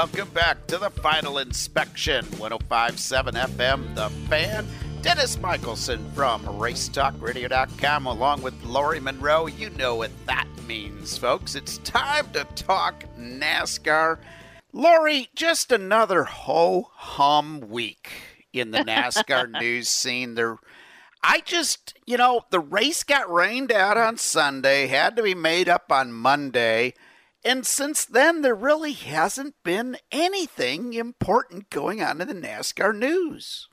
Welcome back to the final inspection. 1057 FM, The Fan. Dennis Michelson from RaceTalkRadio.com along with Laurie Monroe. You know what that means, folks. It's time to talk NASCAR. Laurie, just another ho hum week in the NASCAR news scene. There, I just, you know, the race got rained out on Sunday, had to be made up on Monday. And since then, there really hasn't been anything important going on in the NASCAR news.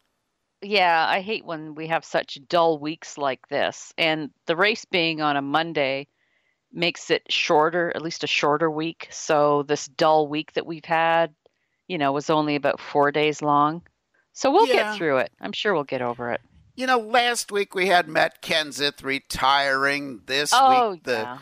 Yeah, I hate when we have such dull weeks like this. And the race being on a Monday makes it shorter, at least a shorter week. So this dull week that we've had, you know, was only about four days long. So we'll yeah. get through it. I'm sure we'll get over it. You know, last week we had Matt Kenseth retiring. This oh, week the yeah.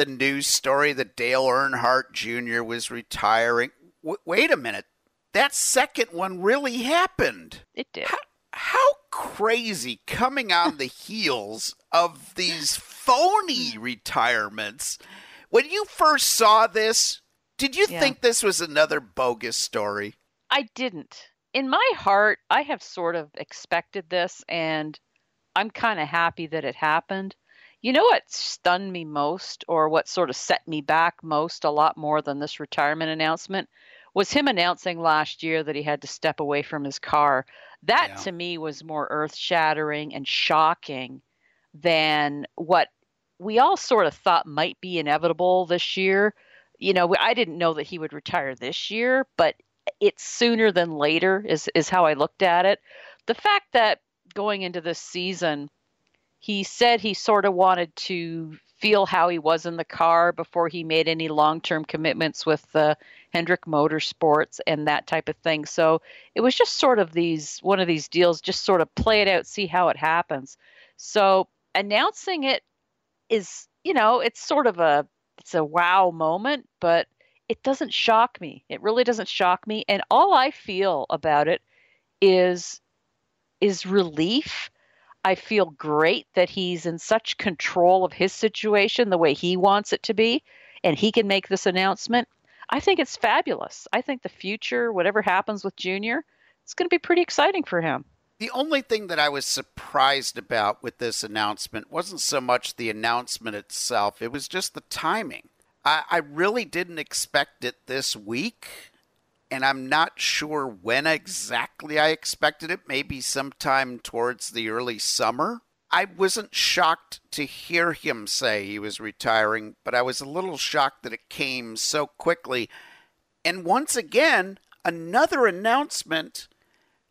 The news story that Dale Earnhardt Jr. was retiring. W- wait a minute, that second one really happened. It did. How, how crazy coming on the heels of these phony retirements. When you first saw this, did you yeah. think this was another bogus story? I didn't. In my heart, I have sort of expected this, and I'm kind of happy that it happened. You know what stunned me most, or what sort of set me back most, a lot more than this retirement announcement, was him announcing last year that he had to step away from his car. That yeah. to me was more earth shattering and shocking than what we all sort of thought might be inevitable this year. You know, I didn't know that he would retire this year, but it's sooner than later is is how I looked at it. The fact that going into this season, he said he sort of wanted to feel how he was in the car before he made any long-term commitments with Hendrick Motorsports and that type of thing. So it was just sort of these one of these deals, just sort of play it out, see how it happens. So announcing it is, you know, it's sort of a it's a wow moment, but it doesn't shock me. It really doesn't shock me, and all I feel about it is is relief. I feel great that he's in such control of his situation the way he wants it to be, and he can make this announcement. I think it's fabulous. I think the future, whatever happens with Junior, it's going to be pretty exciting for him. The only thing that I was surprised about with this announcement wasn't so much the announcement itself, it was just the timing. I, I really didn't expect it this week, and I'm not sure when exactly I expected it, maybe sometime towards the early summer. I wasn't shocked to hear him say he was retiring, but I was a little shocked that it came so quickly. And once again, another announcement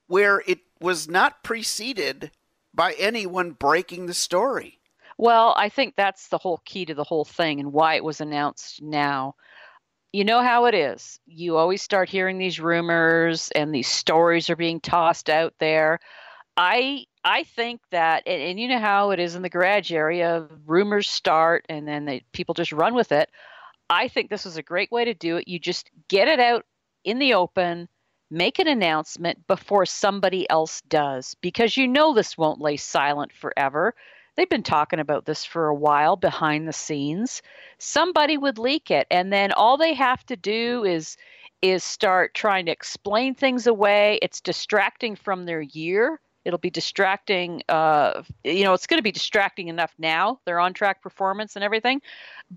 where it was not preceded by anyone breaking the story. Well, I think that's the whole key to the whole thing and why it was announced now. You know how it is. You always start hearing these rumors and these stories are being tossed out there. I I think that and, and you know how it is in the garage area, rumors start and then they, people just run with it. I think this is a great way to do it. You just get it out in the open make an announcement before somebody else does because you know this won't lay silent forever. They've been talking about this for a while behind the scenes. Somebody would leak it and then all they have to do is is start trying to explain things away. It's distracting from their year. It'll be distracting uh you know, it's going to be distracting enough now. Their on track performance and everything.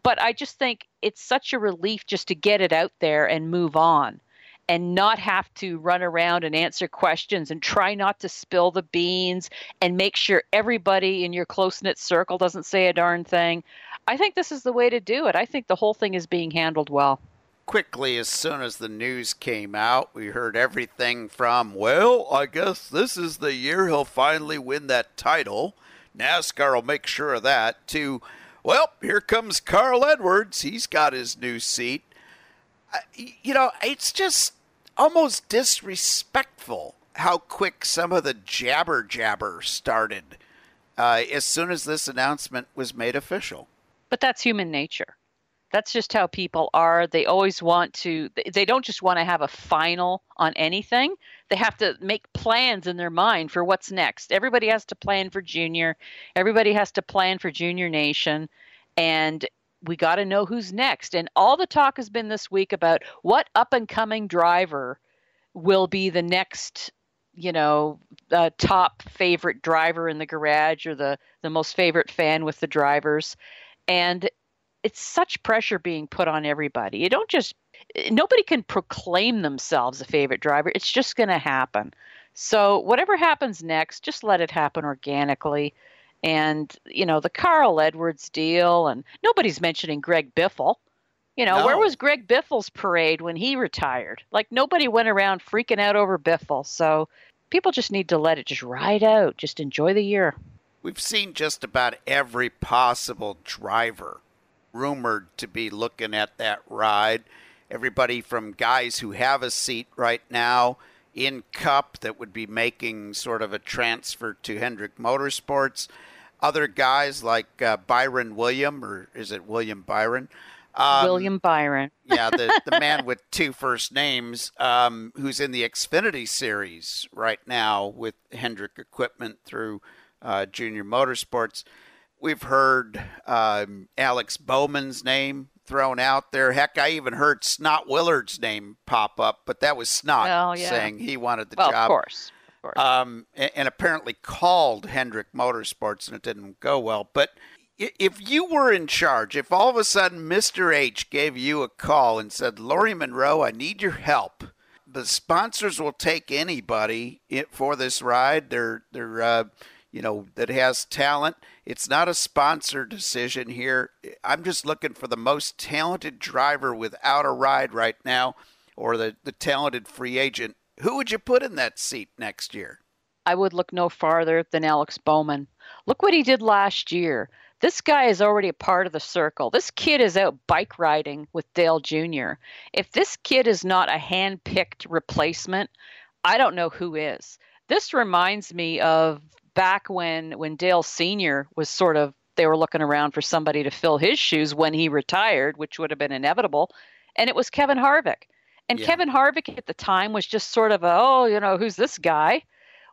But I just think it's such a relief just to get it out there and move on and not have to run around and answer questions and try not to spill the beans and make sure everybody in your close knit circle doesn't say a darn thing. I think this is the way to do it. I think the whole thing is being handled well. Quickly, as soon as the news came out, we heard everything from, well, I guess this is the year he'll finally win that title. NASCAR will make sure of that, to, Well, here comes Carl Edwards. He's got his new seat. You know, it's just almost disrespectful how quick some of the jabber jabber started uh, as soon as this announcement was made official. But that's human nature. That's just how people are. They always want to, they don't just want to have a final on anything. They have to make plans in their mind for what's next. Everybody has to plan for junior, everybody has to plan for junior nation. And we got to know who's next. And all the talk has been this week about what up and coming driver will be the next you know uh, top favorite driver in the garage or the the most favorite fan with the drivers. And it's such pressure being put on everybody. You don't just nobody can proclaim themselves a favorite driver. It's just going to happen. So whatever happens next just let it happen organically and you know the carl edwards deal and nobody's mentioning greg biffle you know, no. where was Greg Biffle's parade when he retired? Like nobody went around freaking out over Biffle. So people just need to let it just ride out, just enjoy the year. We've seen just about every possible driver rumored to be looking at that ride. Everybody from guys who have a seat right now in Cup that would be making sort of a transfer to Hendrick Motorsports. Other guys like uh, Byron William, or is it William Byron? Um, William Byron. yeah, the, the man with two first names, um, who's in the Xfinity series right now with Hendrick Equipment through uh, Junior Motorsports. We've heard um, Alex Bowman's name thrown out there. Heck, I even heard Snot Willard's name pop up, but that was Snot well, yeah. saying he wanted the well, job. Of course. Course. Um, and, and apparently called Hendrick Motorsports, and it didn't go well. But if you were in charge, if all of a sudden Mr. H gave you a call and said, Laurie Monroe, I need your help. The sponsors will take anybody for this ride. They're they're uh, you know that has talent. It's not a sponsor decision here. I'm just looking for the most talented driver without a ride right now, or the the talented free agent. Who would you put in that seat next year? I would look no farther than Alex Bowman. Look what he did last year. This guy is already a part of the circle. This kid is out bike riding with Dale Jr. If this kid is not a hand picked replacement, I don't know who is. This reminds me of back when when Dale Sr. was sort of they were looking around for somebody to fill his shoes when he retired, which would have been inevitable, and it was Kevin Harvick. And yeah. Kevin Harvick at the time was just sort of a, oh, you know, who's this guy?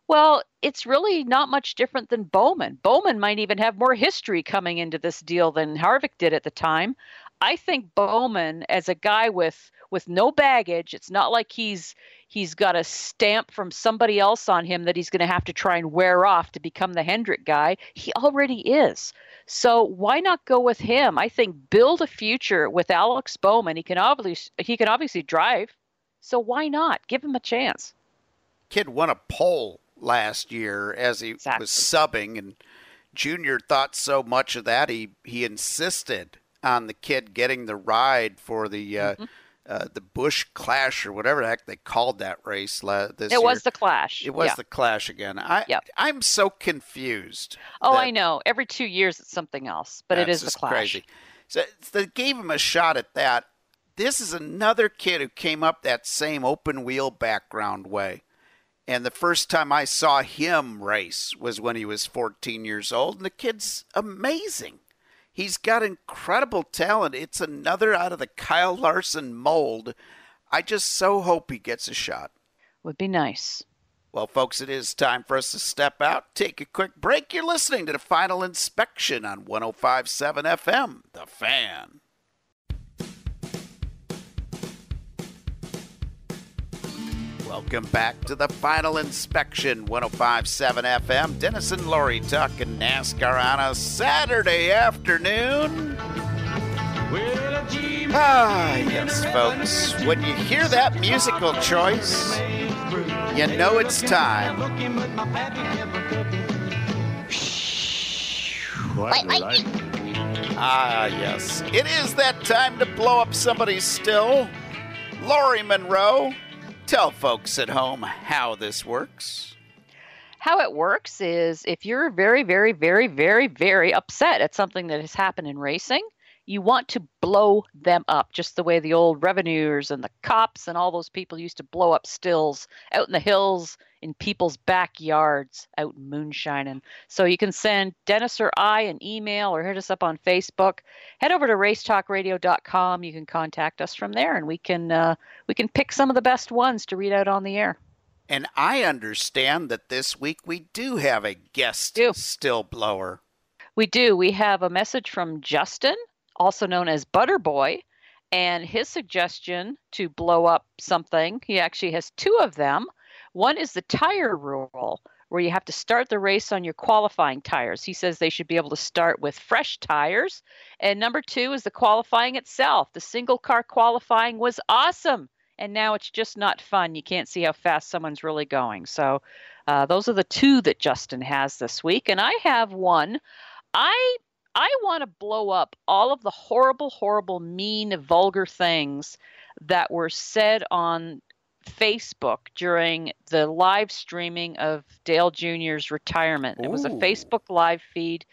Well, it's really not much different than Bowman. Bowman might even have more history coming into this deal than Harvick did at the time. I think Bowman, as a guy with with no baggage, it's not like he's he's got a stamp from somebody else on him that he's going to have to try and wear off to become the Hendrick guy. He already is. So why not go with him? I think build a future with Alex Bowman. He can obviously he can obviously drive. So why not? Give him a chance. Kid won a pole last year as he exactly. was subbing, and Junior thought so much of that he he insisted on the kid getting the ride for the uh, mm-hmm. Uh, the Busch Clash or whatever the heck they called that race la- this it year. was the Clash. It was yeah. the Clash again. I yep. I'm so confused. Oh, I know. Every two years it's something else, but it is the Clash. Crazy. So they gave him a shot at that. This is another kid who came up that same open wheel background way. And the first time I saw him race was when he was 14 years old. And the kid's amazing. He's got incredible talent. It's another out of the Kyle Larson mold. I just so hope he gets a shot. Would be nice. Well, folks, it is time for us to step out, take a quick break. You're listening to the final inspection on 1057 FM, The Fan. Welcome back to the final inspection, 1057 FM. Dennis and Laurie talking NASCAR on a Saturday afternoon. Ah, yes, folks. When you hear that musical choice, you know it's time. What? Ah, yes. It is that time to blow up somebody's still. Laurie Monroe, Tell folks at home how this works. how it works is if you're very, very, very, very, very upset at something that has happened in racing, you want to blow them up, just the way the old revenuers and the cops and all those people used to blow up stills out in the hills in people's backyards out moonshining. So you can send Dennis or I an email or hit us up on Facebook. Head over to racetalkradio.com. You can contact us from there, and we can uh, we can pick some of the best ones to read out on the air. And I understand that this week we do have a guest Do. still blower. We do. We have a message from Justin, also known as Butterboy, and his suggestion to blow up something. He actually has two of them. One is the tire rule, where you have to start the race on your qualifying tires. He says they should be able to start with fresh tires. And number two is the qualifying itself. The single car qualifying was awesome. And now it's just not fun. You can't see how fast someone's really going. So, uh, those are the two that Justin has this week. And I have one. I I want to blow up all of the horrible, horrible, mean, vulgar things that were said on Facebook during the live streaming of Dale Jr.'s retirement. It was a Facebook live feed.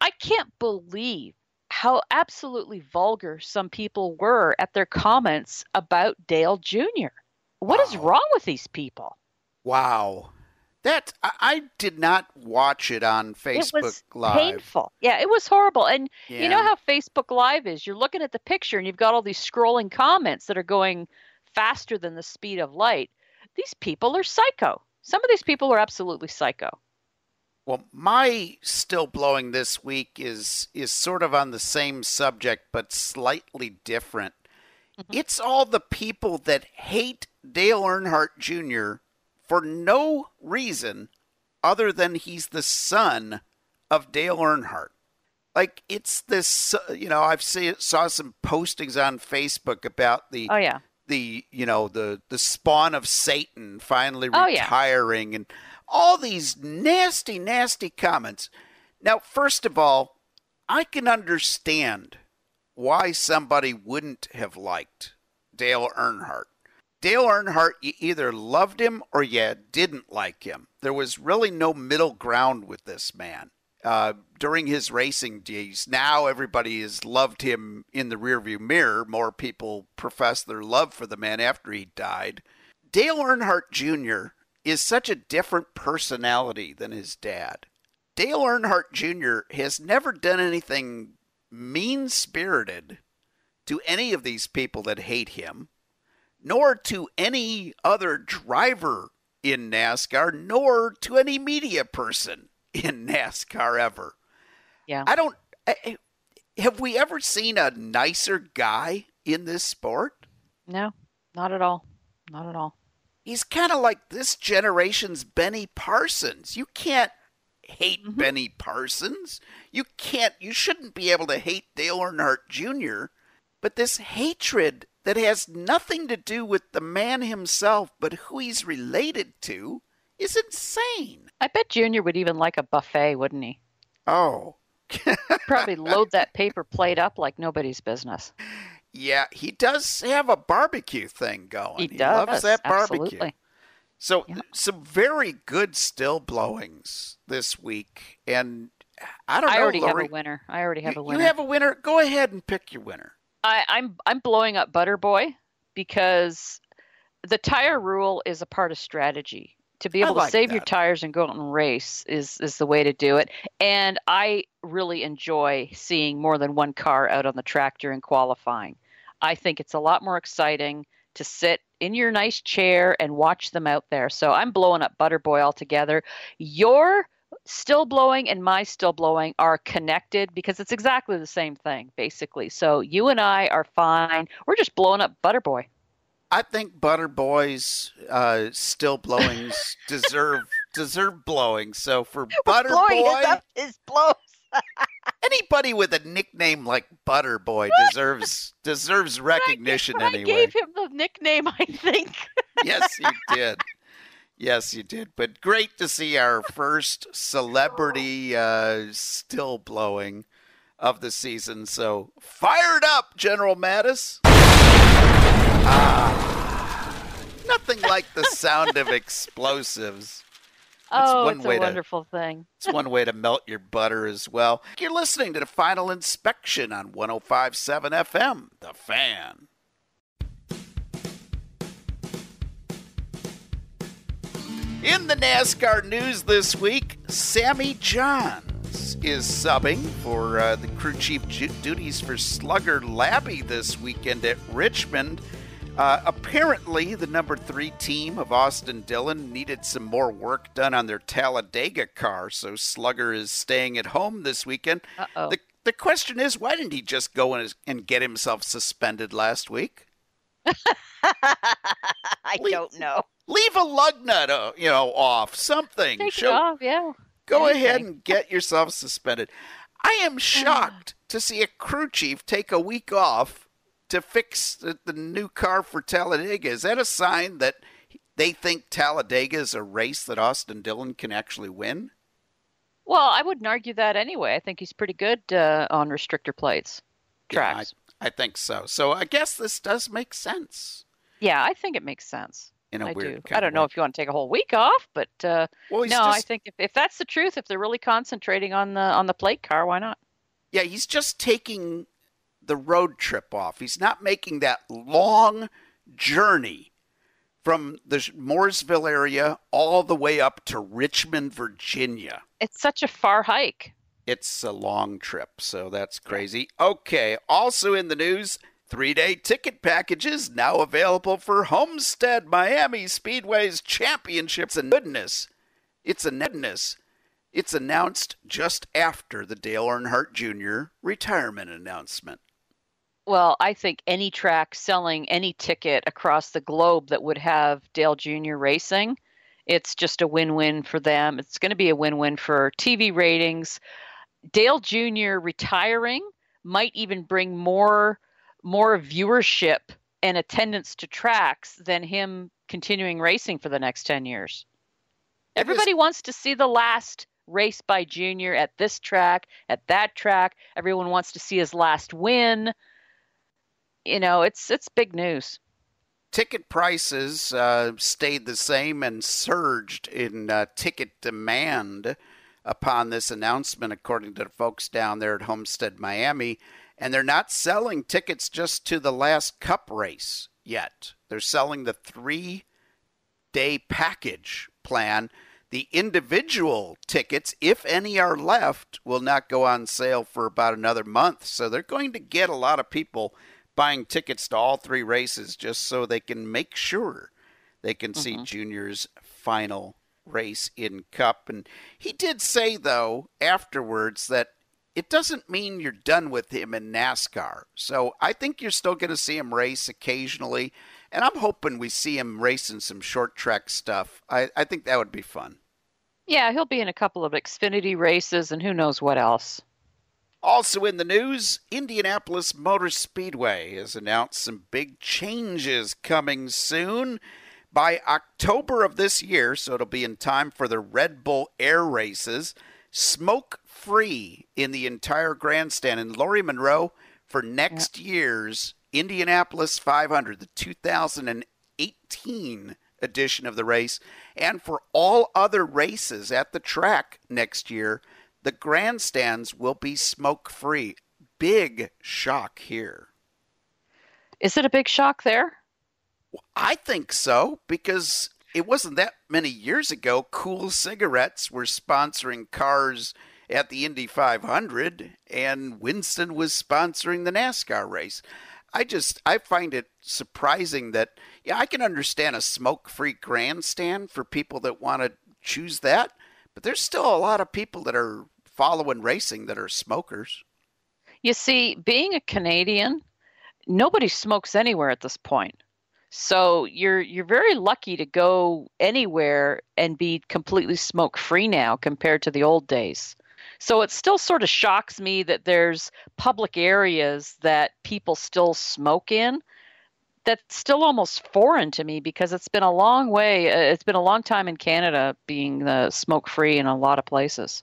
I can't believe how absolutely vulgar some people were at their comments about Dale Jr. What is Wow. wrong with these people? Wow. That I, I did not watch it on Facebook it was Live. painful. Yeah, it was horrible. And Yeah. You know how Facebook Live is? You're looking at the picture and you've got all these scrolling comments that are going faster than the speed of light. These people are psycho. Some of these people are absolutely psycho. Well, my still blowing this week is is sort of on the same subject but slightly different. Mhm. It's all the people that hate Dale Earnhardt Jr. for no reason other than he's the son of Dale Earnhardt. Like it's this, you know, I've see, saw some postings on Facebook about the Oh yeah. The you know the the spawn of Satan finally Oh, yeah. retiring and all these nasty nasty comments. Now, first of all, I can understand why somebody wouldn't have liked Dale Earnhardt. Dale Earnhardt, you either loved him or you didn't like him. There was really no middle ground with this man. Uh, during his racing days, now everybody has loved him in the rearview mirror. More people profess their love for the man after he died. Dale Earnhardt Jr. is such a different personality than his dad. Dale Earnhardt Jr. has never done anything mean spirited to any of these people that hate him, nor to any other driver in NASCAR, nor to any media person in NASCAR ever. Yeah. I don't. I, I- have we ever seen a nicer guy in this sport? No, not at all. Not at all. He's kind of like this generation's Benny Parsons. You can't hate Mhm. Benny Parsons. You can't. You shouldn't be able to hate Dale Earnhardt Jr. But this hatred that has nothing to do with the man himself, but who he's related to, is insane. I bet Junior would even like a buffet, wouldn't he? Oh, Probably load that paper plate up like nobody's business. yeah, he does have a barbecue thing going. He does. loves that barbecue. Absolutely. So Yeah. some very good still blowings this week, and I don't I know. I already have a winner. I already have you, a winner. You have a winner. Go ahead and pick your winner. I, I'm I'm blowing up Butter Boy because the tire rule is a part of strategy. To be able like to save your tires and go out and race is is the way to do it. And I really enjoy seeing more than one car out on the track during qualifying. I think it's a lot more exciting to sit in your nice chair and watch them out there. So I'm blowing up Butterboy altogether. Your still blowing and my still blowing are connected because it's exactly the same thing basically so you and i are fine we're just blowing up butterboy I think Butter Boys uh, still blowings deserve deserve blowing. So for Butter blowing Boy, his blows anybody with a nickname like Butter Boy deserves deserves recognition I anyway. I gave him the nickname i think yes, you did. Yes, you did. But great to see our first celebrity uh, still blowing of the season. So fired up, General Mattis. Ah, nothing like the sound of explosives oh, it's a wonderful to, thing. it's one way to melt your butter as well. You're listening to the final inspection on 1057 FM, The Fan. In the NASCAR news this week, Sammy Johns is subbing for uh, the crew chief duties for Slugger Labbe this weekend at Richmond. Uh, apparently, the number three team of Austin Dillon needed some more work done on their Talladega car, so Slugger is staying at home this weekend. Uh-oh. The, the question is, why didn't he just go and, and get himself suspended last week? I leave, don't know. Leave a lug nut, uh, you know, off something. Take Show, it off, yeah. Go Anything. ahead and get yourself suspended. I am shocked to see a crew chief take a week off to fix the, the new car for Talladega. Is that a sign that they think Talladega is a race that Austin Dillon can actually win? Well, I wouldn't argue that anyway. I think he's pretty good uh, on restrictor plates tracks. Yeah, I, I, think so. So I guess this does make sense. Yeah, I think it makes sense. In a I weird do. I don't know way. if you want to take a whole week off, but uh, well, no, I think if, if that's the truth, if they're really concentrating on the on the plate car, why not? yeah, he's just taking the road trip off. He's not making that long journey from the Mooresville area all the way up to Richmond, Virginia. It's such a far hike. It's a long trip, so that's crazy. Okay, also in the news, three day ticket packages now available for Homestead Miami Speedway's championships. And goodness, it's a goodness. It's announced just after the Dale Earnhardt Jr. retirement announcement. Well, I think any track selling any ticket across the globe that would have Dale Jr. racing, it's just a win win for them. It's going to be a win win for TV ratings. Dale Jr. retiring might even bring more more viewership and attendance to tracks than him continuing racing for the next 10 years. It is- Everybody wants to see the last race by Junior at this track, at that track. Everyone wants to see his last win. You know, it's it's big news. Ticket prices uh, stayed the same and surged in uh, ticket demand upon this announcement, according to the folks down there at Homestead, Miami. And they're not selling tickets just to the last cup race yet. They're selling the three day package plan. The individual tickets, if any are left, will not go on sale for about another month. So they're going to get a lot of people buying tickets to all three races just so they can make sure they can see mm-hmm. Junior's final race in Cup. And he did say, though, afterwards that it doesn't mean you're done with him in NASCAR. So I think you're still going to see him race occasionally. And I'm hoping we see him racing some short track stuff. I, I think that would be fun. Yeah, he'll be in a couple of Xfinity races and who knows what else. Also in the news, Indianapolis Motor Speedway has announced some big changes coming soon. By October of this year, so it'll be in time for the Red Bull Air races, smoke free in the entire grandstand. And Laurie Monroe, for next year's Indianapolis 500, the 2018 edition of the race, and for all other races at the track next year, the grandstands will be smoke free. Big shock here. Is it a big shock there? I think so because it wasn't that many years ago. Kool Cigarettes were sponsoring cars at the Indy 500, and Winston was sponsoring the NASCAR race. I just I find it surprising that yeah I can understand a smoke-free grandstand for people that want to choose that, but there's still a lot of people that are following racing that are smokers. You see, being a Canadian, nobody smokes anywhere at this point. So you're you're very lucky to go anywhere and be completely smoke free now compared to the old days. So it still sort of shocks me that there's public areas that people still smoke in. That's still almost foreign to me because it's been a long way. uh, It's been a long time in Canada being uh, smoke free in a lot of places.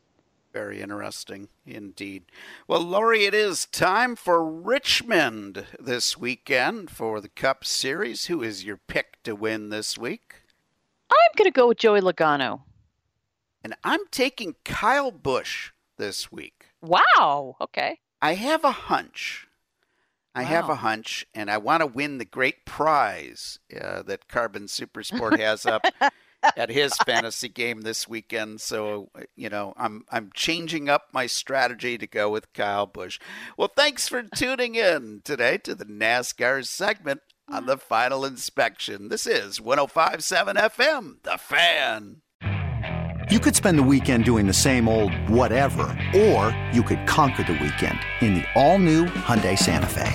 Very interesting indeed. Well, Laurie, it is time for Richmond this weekend for the Cup Series. Who is your pick to win this week? I'm going to go with Joey Logano. and I'm taking Kyle Busch this week. Wow. Okay. I have a hunch. I have a hunch, and I want to win the great prize uh, that Carbon Supersport has up at his fantasy game this weekend. So, you know, I'm I'm changing up my strategy to go with Kyle Busch. Well, thanks for tuning in today to the NASCAR segment on the final inspection. This is 1057 FM, The Fan. You could spend the weekend doing the same old whatever, or you could conquer the weekend in the all-new Hyundai Santa Fe.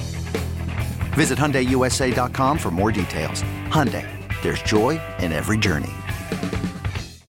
Visit HyundaiUSA.com for more details. Hyundai, there's joy in every journey.